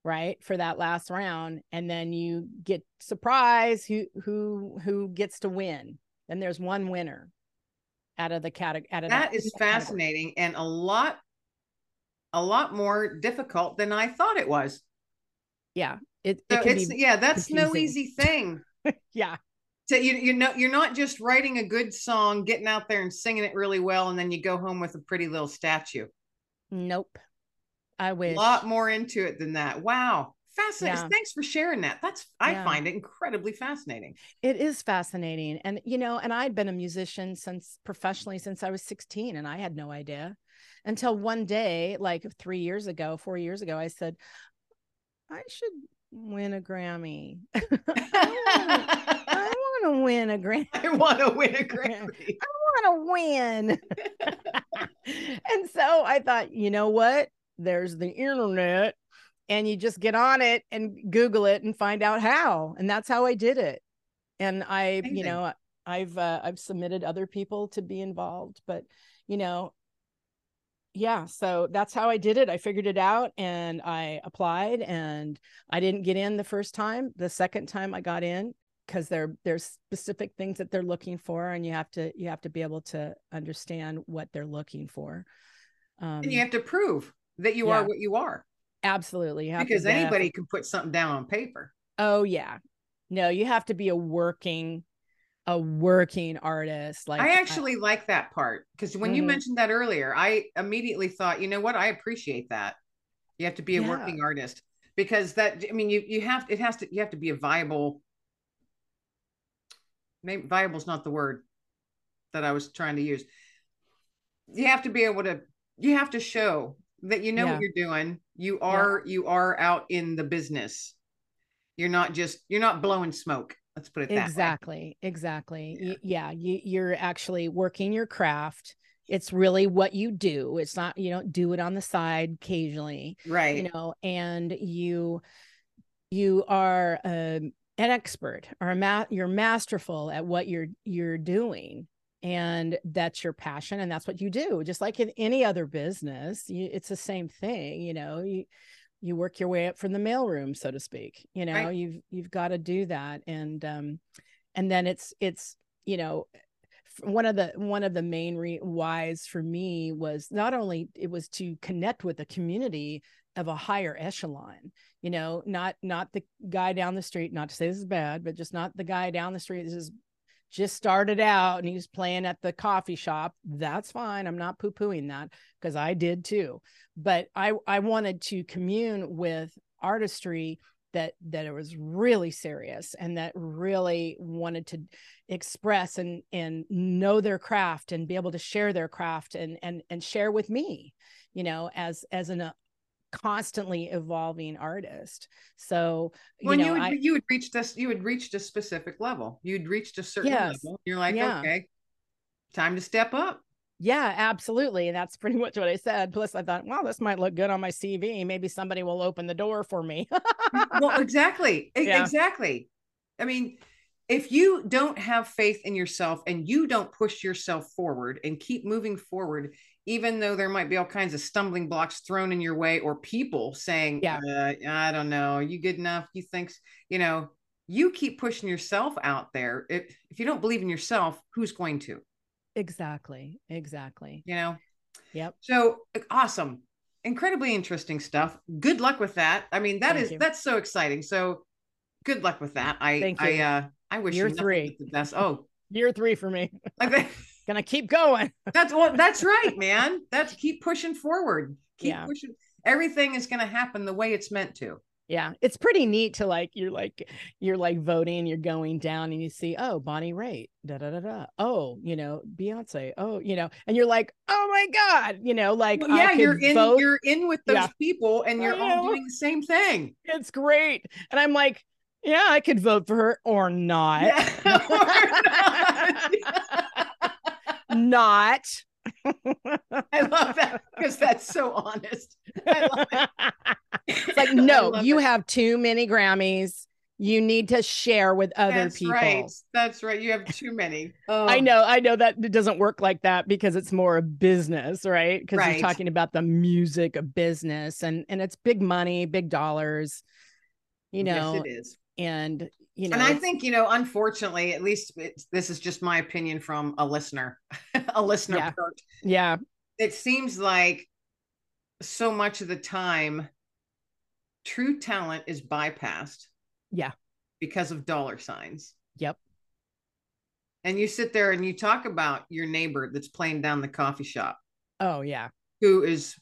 right for that last round and then you get surprise who who who gets to win then there's one winner out of the category. Out of that, that is fascinating category. and a lot, a lot more difficult than I thought it was. Yeah, it, so it it's yeah, that's confusing. no easy thing. yeah. So you you know you're not just writing a good song, getting out there and singing it really well, and then you go home with a pretty little statue. Nope. I wish a lot more into it than that. Wow fascinating yeah. thanks for sharing that that's i yeah. find it incredibly fascinating it is fascinating and you know and i'd been a musician since professionally since i was 16 and i had no idea until one day like three years ago four years ago i said i should win a grammy i want to win a grammy i want to win a grammy i want to win and so I thought, you know what? There's the internet and you just get on it and Google it and find out how. And that's how I did it. And I, Amazing. you know, I've uh, I've submitted other people to be involved, but you know, yeah, so that's how I did it. I figured it out and I applied and I didn't get in the first time. The second time I got in because there there's specific things that they're looking for and you have to you have to be able to understand what they're looking for. Um, and you have to prove that you yeah. are what you are. Absolutely. because anybody can put something down on paper. Oh yeah. No, you have to be a working a working artist like i actually I, like that part because when mm-hmm. you mentioned that earlier i immediately thought you know what i appreciate that you have to be a yeah. working artist because that i mean you you have it has to you have to be a viable maybe viable is not the word that i was trying to use you have to be able to you have to show that you know yeah. what you're doing you are yeah. you are out in the business you're not just you're not blowing smoke let's put it exactly exactly. Yeah, yeah you, you're actually working your craft. It's really what you do. It's not you don't do it on the side occasionally right. you know and you you are um, an expert or a ma- you're masterful at what you're you're doing and that's your passion and that's what you do. Just like in any other business you, it's the same thing you know you you work your way up from the mailroom so to speak you know right. you've you've got to do that and um and then it's it's you know one of the one of the main re- whys for me was not only it was to connect with a community of a higher echelon you know not not the guy down the street not to say this is bad but just not the guy down the street this is just started out and he's playing at the coffee shop. That's fine. I'm not poo-pooing that because i did too. But i i wanted to commune with artistry that that it was really serious and that really wanted to express and and know their craft and be able to share their craft and and and share with me you know as as an constantly evolving artist. So you when know, you would, I, you would reach this, you would reach a specific level. You'd reached a certain yes, level. You're like, yeah. okay, time to step up. Yeah, absolutely. And that's pretty much what I said. Plus, I thought, well, this might look good on my CV. Maybe somebody will open the door for me. well, exactly. Yeah. Exactly. I mean, if you don't have faith in yourself and you don't push yourself forward and keep moving forward, even though there might be all kinds of stumbling blocks thrown in your way or people saying, yeah, uh, I don't know, are you good enough? You think, you know, you keep pushing yourself out there. If, if you don't believe in yourself, who's going to? Exactly. Exactly. You know? Yep. So awesome. Incredibly interesting stuff. Good luck with that. I mean, that Thank is you. that's so exciting. So good luck with that. I Thank you. I uh I wish year three the best. Oh, year three for me. Gonna keep going. that's what that's right, man. That's keep pushing forward. Keep yeah. pushing. Everything is gonna happen the way it's meant to. Yeah, it's pretty neat to like you're like you're like voting, you're going down and you see, oh, Bonnie Raitt, da da da da. Oh, you know, Beyonce. Oh, you know, and you're like, oh my God, you know, like well, yeah, you're in vote. you're in with those yeah. people and you're all oh. doing the same thing. It's great. And I'm like, yeah, I could vote for her or not. Yeah, or not. not. I love that because that's so honest. I love it. It's like, no, you it. have too many Grammys. You need to share with other that's people. Right. That's right. You have too many. Oh. I know. I know that it doesn't work like that because it's more a business, right? Because right. you're talking about the music of business and and it's big money, big dollars. You know, yes, it is and you know and i think you know unfortunately at least this is just my opinion from a listener a listener yeah. yeah. It seems like so much of the time true talent is bypassed yeah. because of dollar signs. Yep. And you sit there and you talk about your neighbor that's playing down the coffee shop oh yeah. who is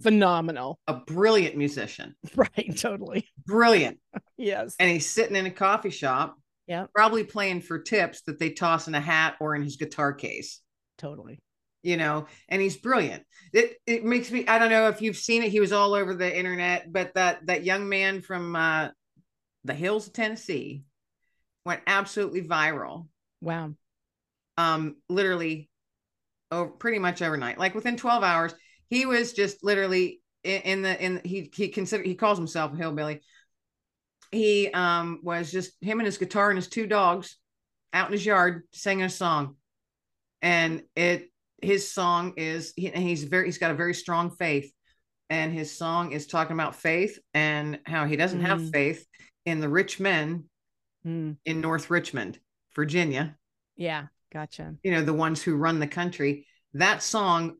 phenomenal. A brilliant musician. Right totally. Brilliant. Yes. And he's sitting in a coffee shop yeah. probably playing for tips that they toss in a hat or in his guitar case. Totally. You know and he's brilliant. It it makes me i don't know if you've seen it he was all over the internet but that that young man from uh the hills of tennessee went absolutely viral. Wow. Um literally oh, pretty much overnight. Like within 12 hours, he was just literally in, in the in he he consider he calls himself a hillbilly. He um was just him and his guitar and his two dogs out in his yard singing a song, and it his song is he, he's very he's got a very strong faith, and his song is talking about faith and how he doesn't mm. have faith in the rich men mm. in North Richmond, Virginia. Yeah, gotcha. You know the ones who run the country. That song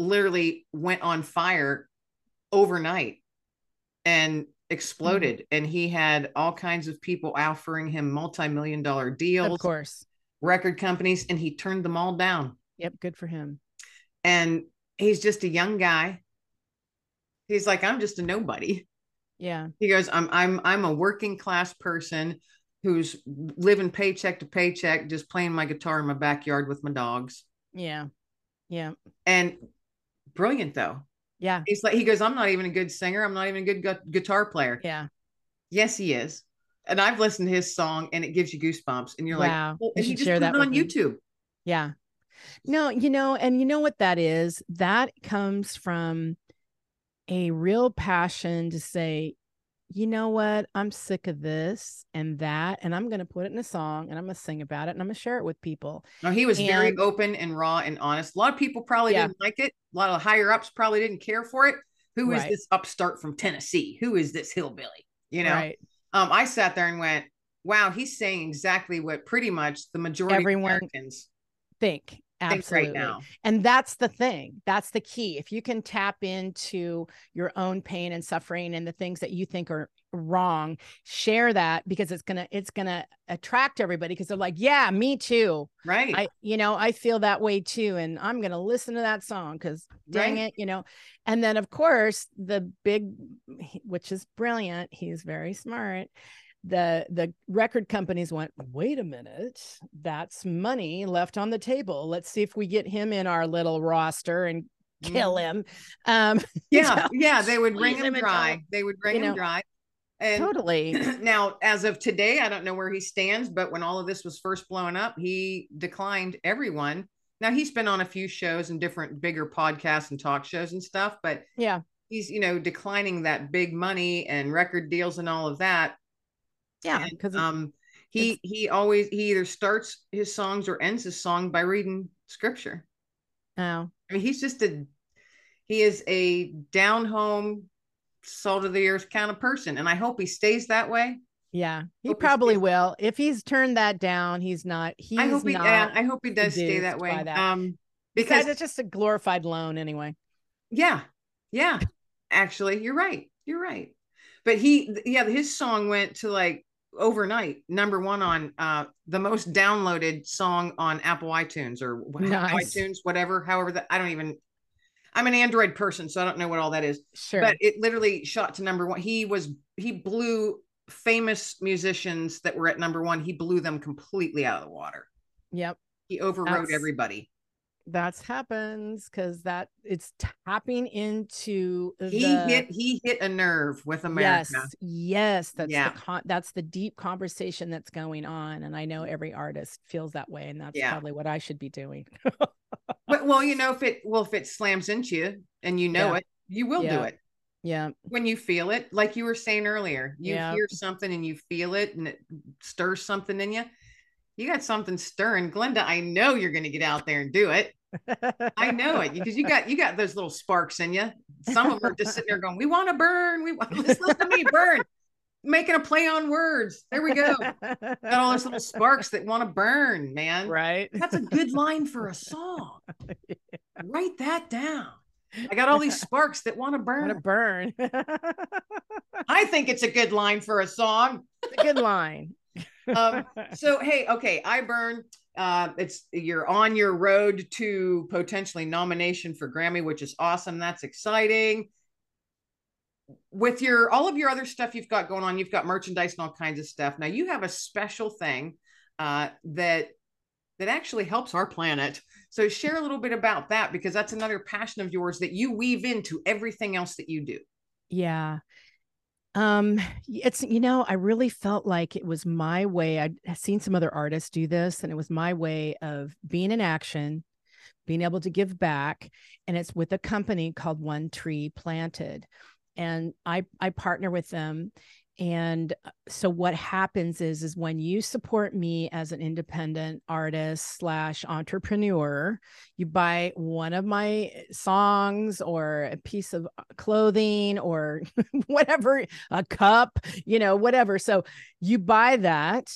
literally went on fire overnight and exploded. Mm-hmm. and he had all kinds of people offering him multi-million dollar deals of course. record companies and he turned them all down. Yep good for him. And he's just a young guy. He's like i'm just a nobody. Yeah. He goes i'm i'm i'm a working class person who's living paycheck to paycheck just playing my guitar in my backyard with my dogs. Yeah. Yeah. And brilliant though yeah. He's like, he goes, I'm not even a good singer. I'm not even a good gu- guitar player. Yeah. Yes, he is. And I've listened to his song and it gives you goosebumps. And you're wow. like, well, and he just share that on YouTube. Yeah. No, you know, and you know what that is? That comes from a real passion to say, you know what? I'm sick of this and that, and I'm going to put it in a song and I'm going to sing about it and I'm going to share it with people. No, he was and, very open and raw and honest. A lot of people probably yeah. didn't like it. A lot of higher ups probably didn't care for it. Who is right. this upstart from Tennessee? Who is this hillbilly? You know, right. um, I sat there and went, wow, he's saying exactly what pretty much the majority Everyone of Americans think Absolutely. Right now. And that's the thing. That's the key. If you can tap into your own pain and suffering and the things that you think are wrong, share that because it's gonna it's gonna attract everybody because they're like, yeah, me too. Right. I you know I feel that way too, and I'm gonna listen to that song because dang right. it, you know. And then of course the big, which is brilliant. He's very smart the the record companies went wait a minute that's money left on the table. Let's see if we get him in our little roster and kill mm-hmm. him. Um yeah yeah they would wring him dry. They would wring him know, dry. And totally. now as of today i don't know where he stands but when all of this was first blown up he declined everyone. Now he's been on a few shows and different bigger podcasts and talk shows and stuff but yeah. he's you know declining that big money and record deals and all of that yeah, because um, he he always he either starts his songs or ends his song by reading scripture. Oh, I mean, he's just a he is a down home, salt of the earth kind of person, and I hope he stays that way. Yeah, he hope probably he will. If he's turned that down, he's not. He's I hope he. Yeah, I hope he does stay that way. That. Um, because Besides, it's just a glorified loan anyway. Yeah, yeah. Actually, you're right. You're right. But he, yeah, his song went to like overnight number one on uh the most downloaded song on apple itunes or nice. itunes whatever however that i don't even i'm an android person so i don't know what all that is. Sure. But it literally shot to number one. He was he blew famous musicians that were at number one he blew them completely out of the water. Yep. He overrode That's, everybody that's happens because that it's tapping into he the, hit he hit a nerve with America. Yes, yes, that's yeah. the con- that's the deep conversation that's going on, and I know every artist feels that way, and that's yeah. probably what I should be doing. but well, you know, if it well if it slams into you and you know yeah. it, you will do it. Yeah. When you feel it, like you were saying earlier, you hear something and you feel it, and it stirs something in you you got something stirring. Glenda, I know you're going to get out there and do it. I know it because you got you got those little sparks in you. Some of them are just sitting there going, "We want to burn. We want listen to me burn." Making a play on words. There we go. got all those little sparks that want to burn, man. Right. That's a good line for a song. yeah. Write that down. I got all these sparks that want to burn. Want to burn. I think it's a good line for a song. It's a good line. um, so hey, okay, I burn uh, it's you're on your road to potentially nomination for Grammy, which is awesome. That's exciting. With your all of your other stuff you've got going on, you've got merchandise and all kinds of stuff. Now you have a special thing uh, that that actually helps our planet. So share a little bit about that because that's another passion of yours that you weave into everything else that you do. Yeah um it's you know i really felt like it was my way i'd seen some other artists do this and it was my way of being in action being able to give back. And it's with a company called One Tree Planted. And I, I partner with them and uh, so what happens is is when you support me as an independent artist slash entrepreneur you buy one of my songs or a piece of uh, clothing or whatever a cup you know whatever. So you buy that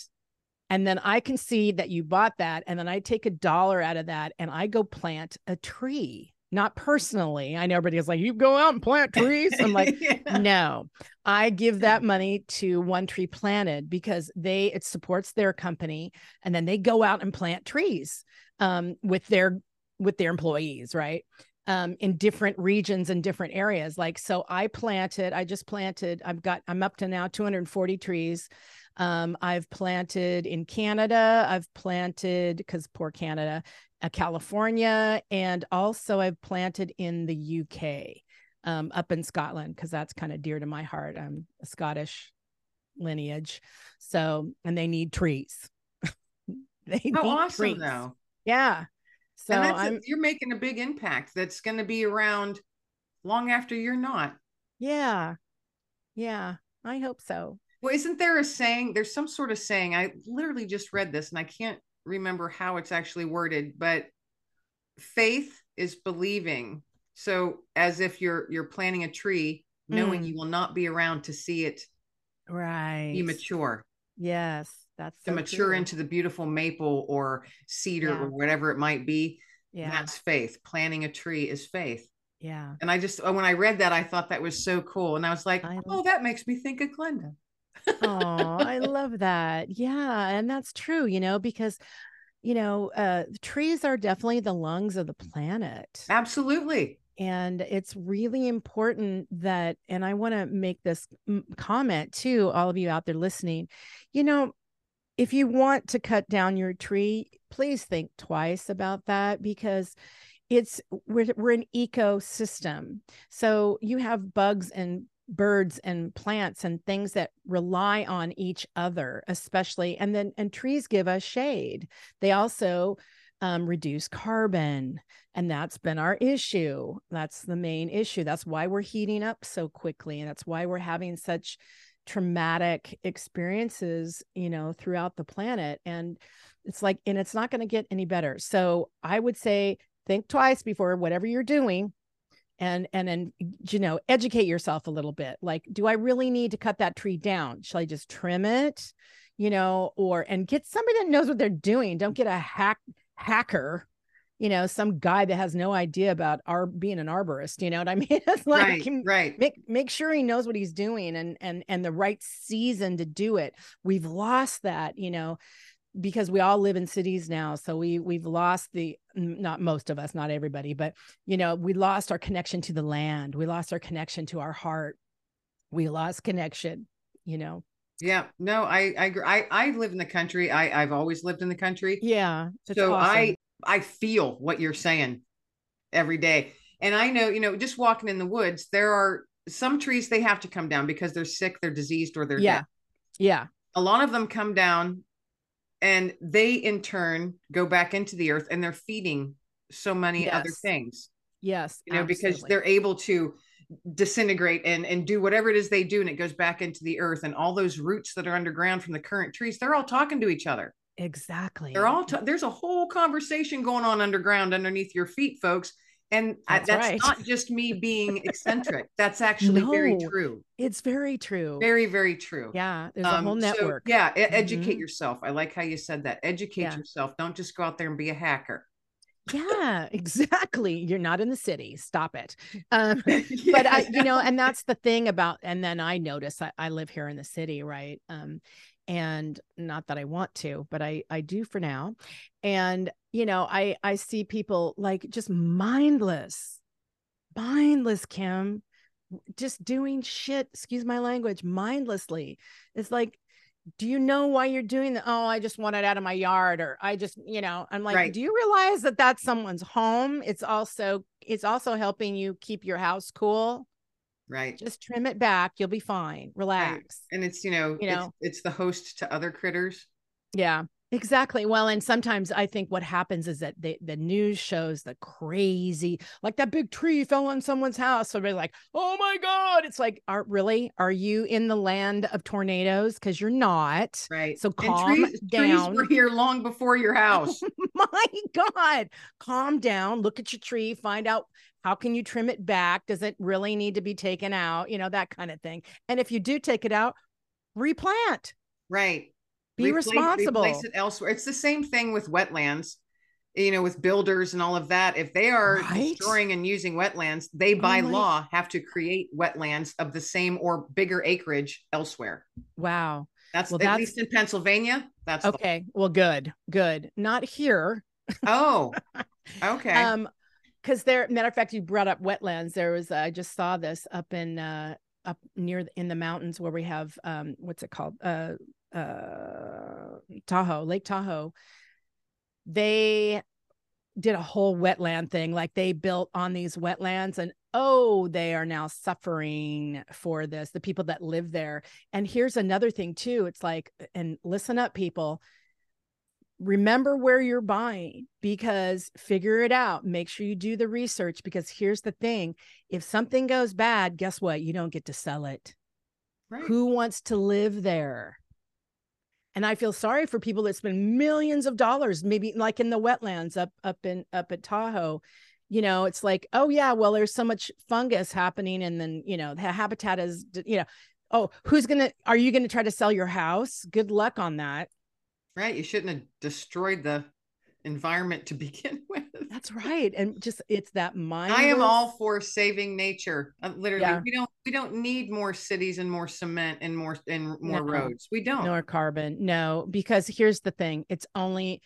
and then i can see that you bought that and then i take a dollar out of that and i go plant a tree not personally. I know everybody's like, you go out and plant trees. I'm like, yeah. no, I give that money to One Tree Planted because they it supports their company, and then they go out and plant trees um, with their with their employees, right? Um, in different regions and different areas. Like, so I planted, I just planted, I've got, I'm up to now 240 trees. Um, I've planted in Canada. I've planted because poor Canada California, and also I've planted in the UK, um, up in Scotland, because that's kind of dear to my heart. I'm a Scottish lineage. So, and they need trees. they How need awesome, trees. though. Yeah. So a, you're making a big impact that's going to be around long after you're not. Yeah. Yeah. I hope so. Well, isn't there a saying? There's some sort of saying. I literally just read this and I can't remember how it's actually worded, but faith is believing. So as if you're you're planting a tree, knowing mm. you will not be around to see it right be mature. Yes, that's to mature true. into the beautiful maple or cedar yeah. or whatever it might be. Yeah. That's faith. Planting a tree is faith. Yeah. And I just when I read that, I thought that was so cool. And I was like, I oh, that makes me think of Glenda oh, I love that. Yeah. And that's true, you know, because, you know, uh, trees are definitely the lungs of the planet. Absolutely. And it's really important that, and I want to make this comment too, all of you out there listening, you know, if you want to cut down your tree, please think twice about that because it's we're, we're an ecosystem so you have bugs and birds and plants and things that rely on each other especially and then and trees give us shade. They also um, reduce carbon and that's been our issue. That's the main issue. That's why we're heating up so quickly and that's why we're having such traumatic experiences you know throughout the planet and it's like and it's not going to get any better. So i would say think twice before whatever you're doing and and then you know educate yourself a little bit like do i really need to cut that tree down? Shall i just trim it? You know or and get somebody that knows what they're doing. Don't get a hack hacker you know some guy that has no idea about our being an arborist you know what i mean? It's like right, right. make make sure he knows what he's doing and and and the right season to do it. We've lost that you know because we all live in cities now so we we've lost the not most of us not everybody but you know we lost our connection to the land we lost our connection to our heart we lost connection you know yeah no i i i, I live in the country i i've always lived in the country yeah so awesome. i i feel what you're saying every day and i know you know just walking in the woods there are some trees they have to come down because they're sick they're diseased or they're yeah dead. yeah a lot of them come down and they in turn go back into the earth and they're feeding so many yes. other things yes you know absolutely. because they're able to disintegrate and and do whatever it is they do and it goes back into the earth and all those roots that are underground from the current trees they're all talking to each other exactly they're all ta- there's a whole conversation going on underground underneath your feet folks and that's, that's right. not just me being eccentric. That's actually no, very true. It's very true. Very, very true. Yeah. There's um, a whole network. So, yeah. Educate mm-hmm. yourself. I like how you said that. Educate yeah. yourself. Don't just go out there and be a hacker. yeah exactly you're not in the city stop it um yeah. but i you know and that's the thing about and then i notice I, I live here in the city right um and not that i want to but i i do for now. And you know i i see people like just mindless mindless kim just doing shit excuse my language mindlessly. It's like do you know why you're doing that oh i just want it out of my yard or i just you know i'm like right. do you realize that that's someone's home? It's also it's also helping you keep your house cool right just trim it back you'll be fine relax right. and it's you know you know it's, it's the host to other critters yeah Exactly. Well, and sometimes I think what happens is that the, the news shows the crazy, like that big tree fell on someone's house. So they're like, oh my God. It's like, are really, are you in the land of tornadoes? Because you're not. Right. So calm trees, down. Trees were here long before your oh house. my God. Calm down. Look at your tree. Find out how can you trim it back? Does it really need to be taken out? You know, that kind of thing. And if you do take it out, replant. Right be replace, responsible replace it elsewhere it's the same thing with wetlands you know with builders and all of that if they are right? destroying and using wetlands they by oh law have to create wetlands of the same or bigger acreage elsewhere wow that's well, at that's... least in pennsylvania that's okay the... well good good not here oh okay um because there matter of fact you brought up wetlands there was i just saw this up in uh up near in the mountains where we have um what's it called uh uh, Tahoe, Lake Tahoe, they did a whole wetland thing. Like they built on these wetlands, and oh, they are now suffering for this, the people that live there. And here's another thing, too. It's like, and listen up, people. Remember where you're buying because figure it out. Make sure you do the research because here's the thing if something goes bad, guess what? You don't get to sell it. Right. Who wants to live there? and i feel sorry for people that spend millions of dollars maybe like in the wetlands up up in up at tahoe you know it's like oh yeah well there's so much fungus happening and then you know the habitat is you know oh who's gonna are you gonna try to sell your house good luck on that right you shouldn't have destroyed the environment to begin with. That's right. And just it's that mind. I am all for saving nature. Uh, literally, yeah. we don't we don't need more cities and more cement and more and more no. roads. We don't. Nor carbon. No, because here's the thing. It's only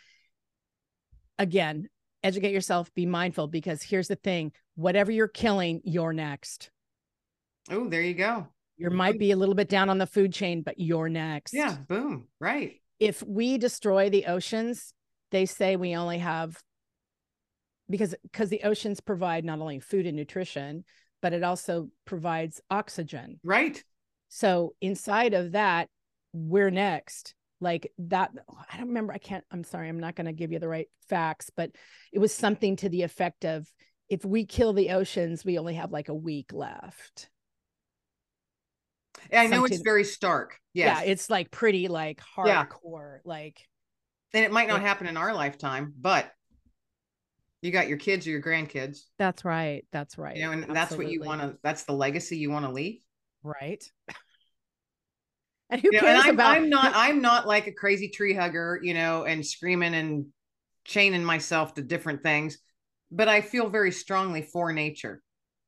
again, educate yourself, be mindful because here's the thing. Whatever you're killing, you're next. Oh, there you go. You might be a little bit down on the food chain, but you're next. Yeah, boom. Right. If we destroy the oceans, they say we only have because because the oceans provide not only food and nutrition but it also provides oxygen. Right. So inside of that we're next. Like that i don't remember i can't i'm sorry i'm not going to give you the right facts but it was something to the effect of if we kill the oceans we only have like a week left i know it's very stark yes. yeah it's like pretty like hardcore yeah. like and it might not happen in our lifetime, but you got your kids or your grandkids. That's right. That's right. You know, and Absolutely. that's what you want to, that's the legacy you want to leave. Right. and who you cares know, and I'm, about I'm not, I'm not like a crazy tree hugger, you know, and screaming and chaining myself to different things, but I feel very strongly for nature.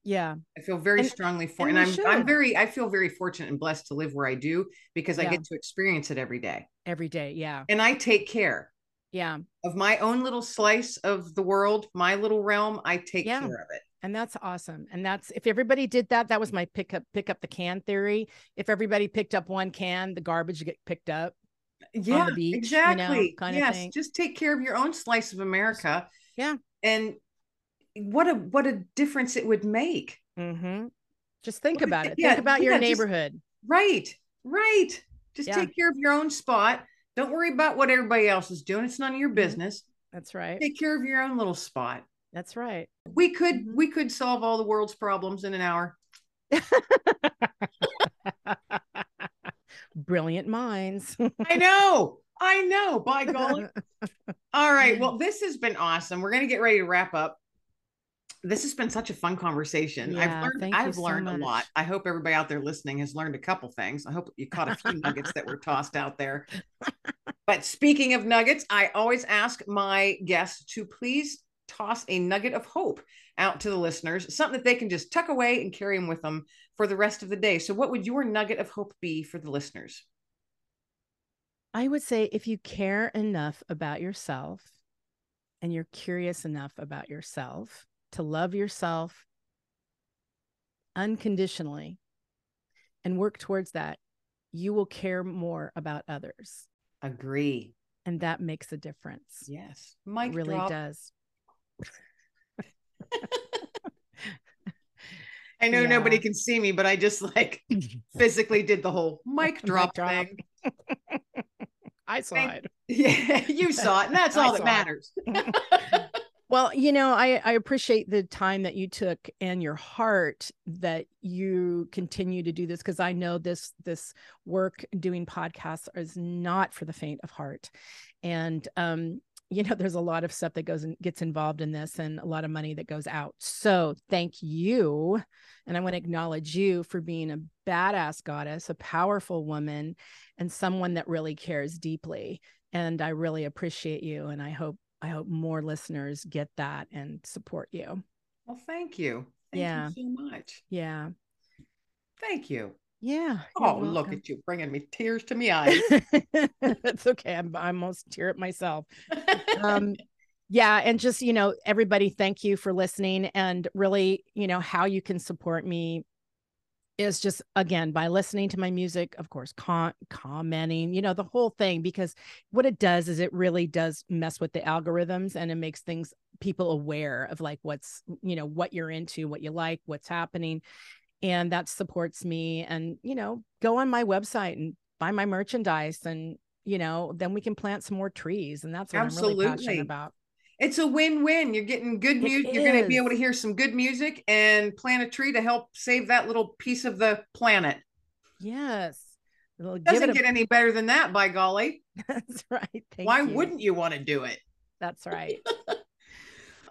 Yeah. I feel very and, strongly for and, and I'm should. I'm very I feel very fortunate and blessed to live where I do because yeah. I get to experience it every day. Every day, yeah. And I take care. Yeah. Of my own little slice of the world, my little realm, I take yeah. care of it. And that's awesome. And that's if everybody did that, that was my pick up pick up the can theory. If everybody picked up one can, the garbage get picked up. Yeah, beach, exactly. You know, kind yes, of thing. just take care of your own slice of America. Yeah. And what a what a difference it would make. Mm-hmm. Just think about it. Yeah, think about yeah, your neighborhood. Just, right, right. Just yeah. take care of your own spot. Don't worry about what everybody else is doing. It's none of your mm-hmm. business. That's right. Take care of your own little spot. That's right. We could mm-hmm. we could solve all the world's problems in an hour. Brilliant minds. I know. I know. By golly. All right. Well, this has been awesome. We're going to get ready to wrap up this has been such a fun conversation. Yeah, I've learned I've learned so a lot. I hope everybody out there listening has learned a couple things. I hope you caught a few nuggets that were tossed out there. But speaking of nuggets, I always ask my guests to please toss a nugget of hope out to the listeners, something that they can just tuck away and carry them with them for the rest of the day. So what would your nugget of hope be for the listeners? I would say if you care enough about yourself and you're curious enough about yourself, to love yourself unconditionally and work towards that, you will care more about others. Agree. And that makes a difference. Yes. Mike really drop. does. I know yeah. nobody can see me, but I just like physically did the whole mic drop, drop. thing. I saw Thank, it. Yeah, you saw it, and that's all that matters. Well, you know, I, I appreciate the time that you took and your heart that you continue to do this because I know this this work doing podcasts is not for the faint of heart. And um, you know, there's a lot of stuff that goes and gets involved in this and a lot of money that goes out. So thank you. And I want to acknowledge you for being a badass goddess, a powerful woman, and someone that really cares deeply. And I really appreciate you. And I hope I hope more listeners get that and support you. Well, thank you. Thank yeah. you so much. Yeah. Thank you. Yeah. Oh, look at you bringing me tears to my eyes. That's okay. I'm, I almost tear it myself. Um, yeah. And just, you know, everybody, thank you for listening. And really, you know, how you can support me is just, again, by listening to my music, of course, con- commenting, you know, the whole thing, because what it does is it really does mess with the algorithms and it makes things people aware of like what's, you know, what you're into, what you like, what's happening and that supports me and you know go on my website and buy my merchandise and you know then we can plant some more trees and that's what Absolutely. i'm really passionate about it's a win-win you're getting good music you're going to be able to hear some good music and plant a tree to help save that little piece of the planet yes it doesn't a... get any better than that by golly that's right Thank why you. wouldn't you want to do it that's right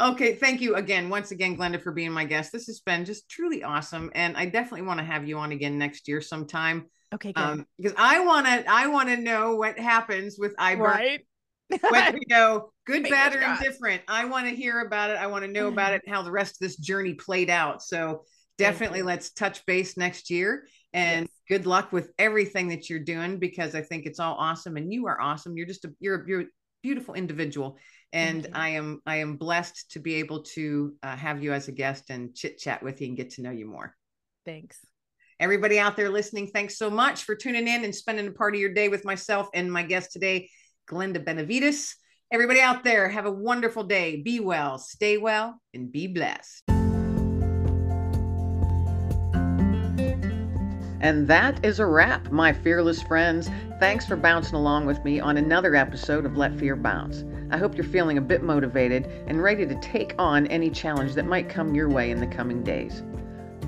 Okay, thank you again, once again, Glenda, for being my guest. This has been just truly awesome, and I definitely want to have you on again next year sometime. Okay, good. Um, because I want to, I want to know what happens with iBurn. Right. Whether you know, good, bad, or indifferent. I want to hear about it. I want to know about it, how the rest of this journey played out. So definitely, let's touch base next year. And yes. good luck with everything that you're doing because I think it's all awesome, and you are awesome. You're just a, you're a, you're a beautiful individual and i am i am blessed to be able to uh, have you as a guest and chit chat with you and get to know you more thanks everybody out there listening thanks so much for tuning in and spending a part of your day with myself and my guest today glenda benevides everybody out there have a wonderful day be well stay well and be blessed And that is a wrap, my fearless friends. Thanks for bouncing along with me on another episode of Let Fear Bounce. I hope you're feeling a bit motivated and ready to take on any challenge that might come your way in the coming days.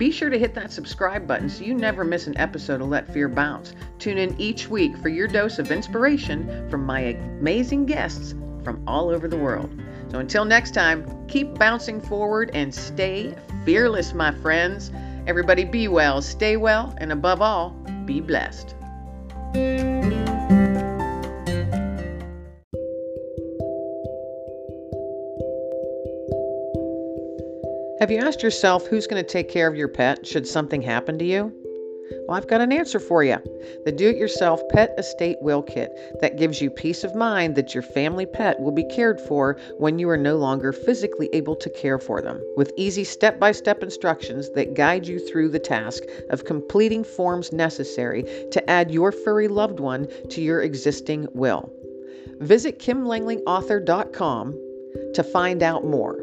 Be sure to hit that subscribe button so you never miss an episode of Let Fear Bounce. Tune in each week for your dose of inspiration from my amazing guests from all over the world. So until next time, keep bouncing forward and stay fearless, my friends. Everybody be well, stay well, and above all, be blessed. Have you asked yourself who's going to take care of your pet should something happen to you? Well, I've got an answer for you. The Do It Yourself Pet Estate Will Kit that gives you peace of mind that your family pet will be cared for when you are no longer physically able to care for them, with easy step by step instructions that guide you through the task of completing forms necessary to add your furry loved one to your existing will. Visit KimLanglingAuthor.com to find out more.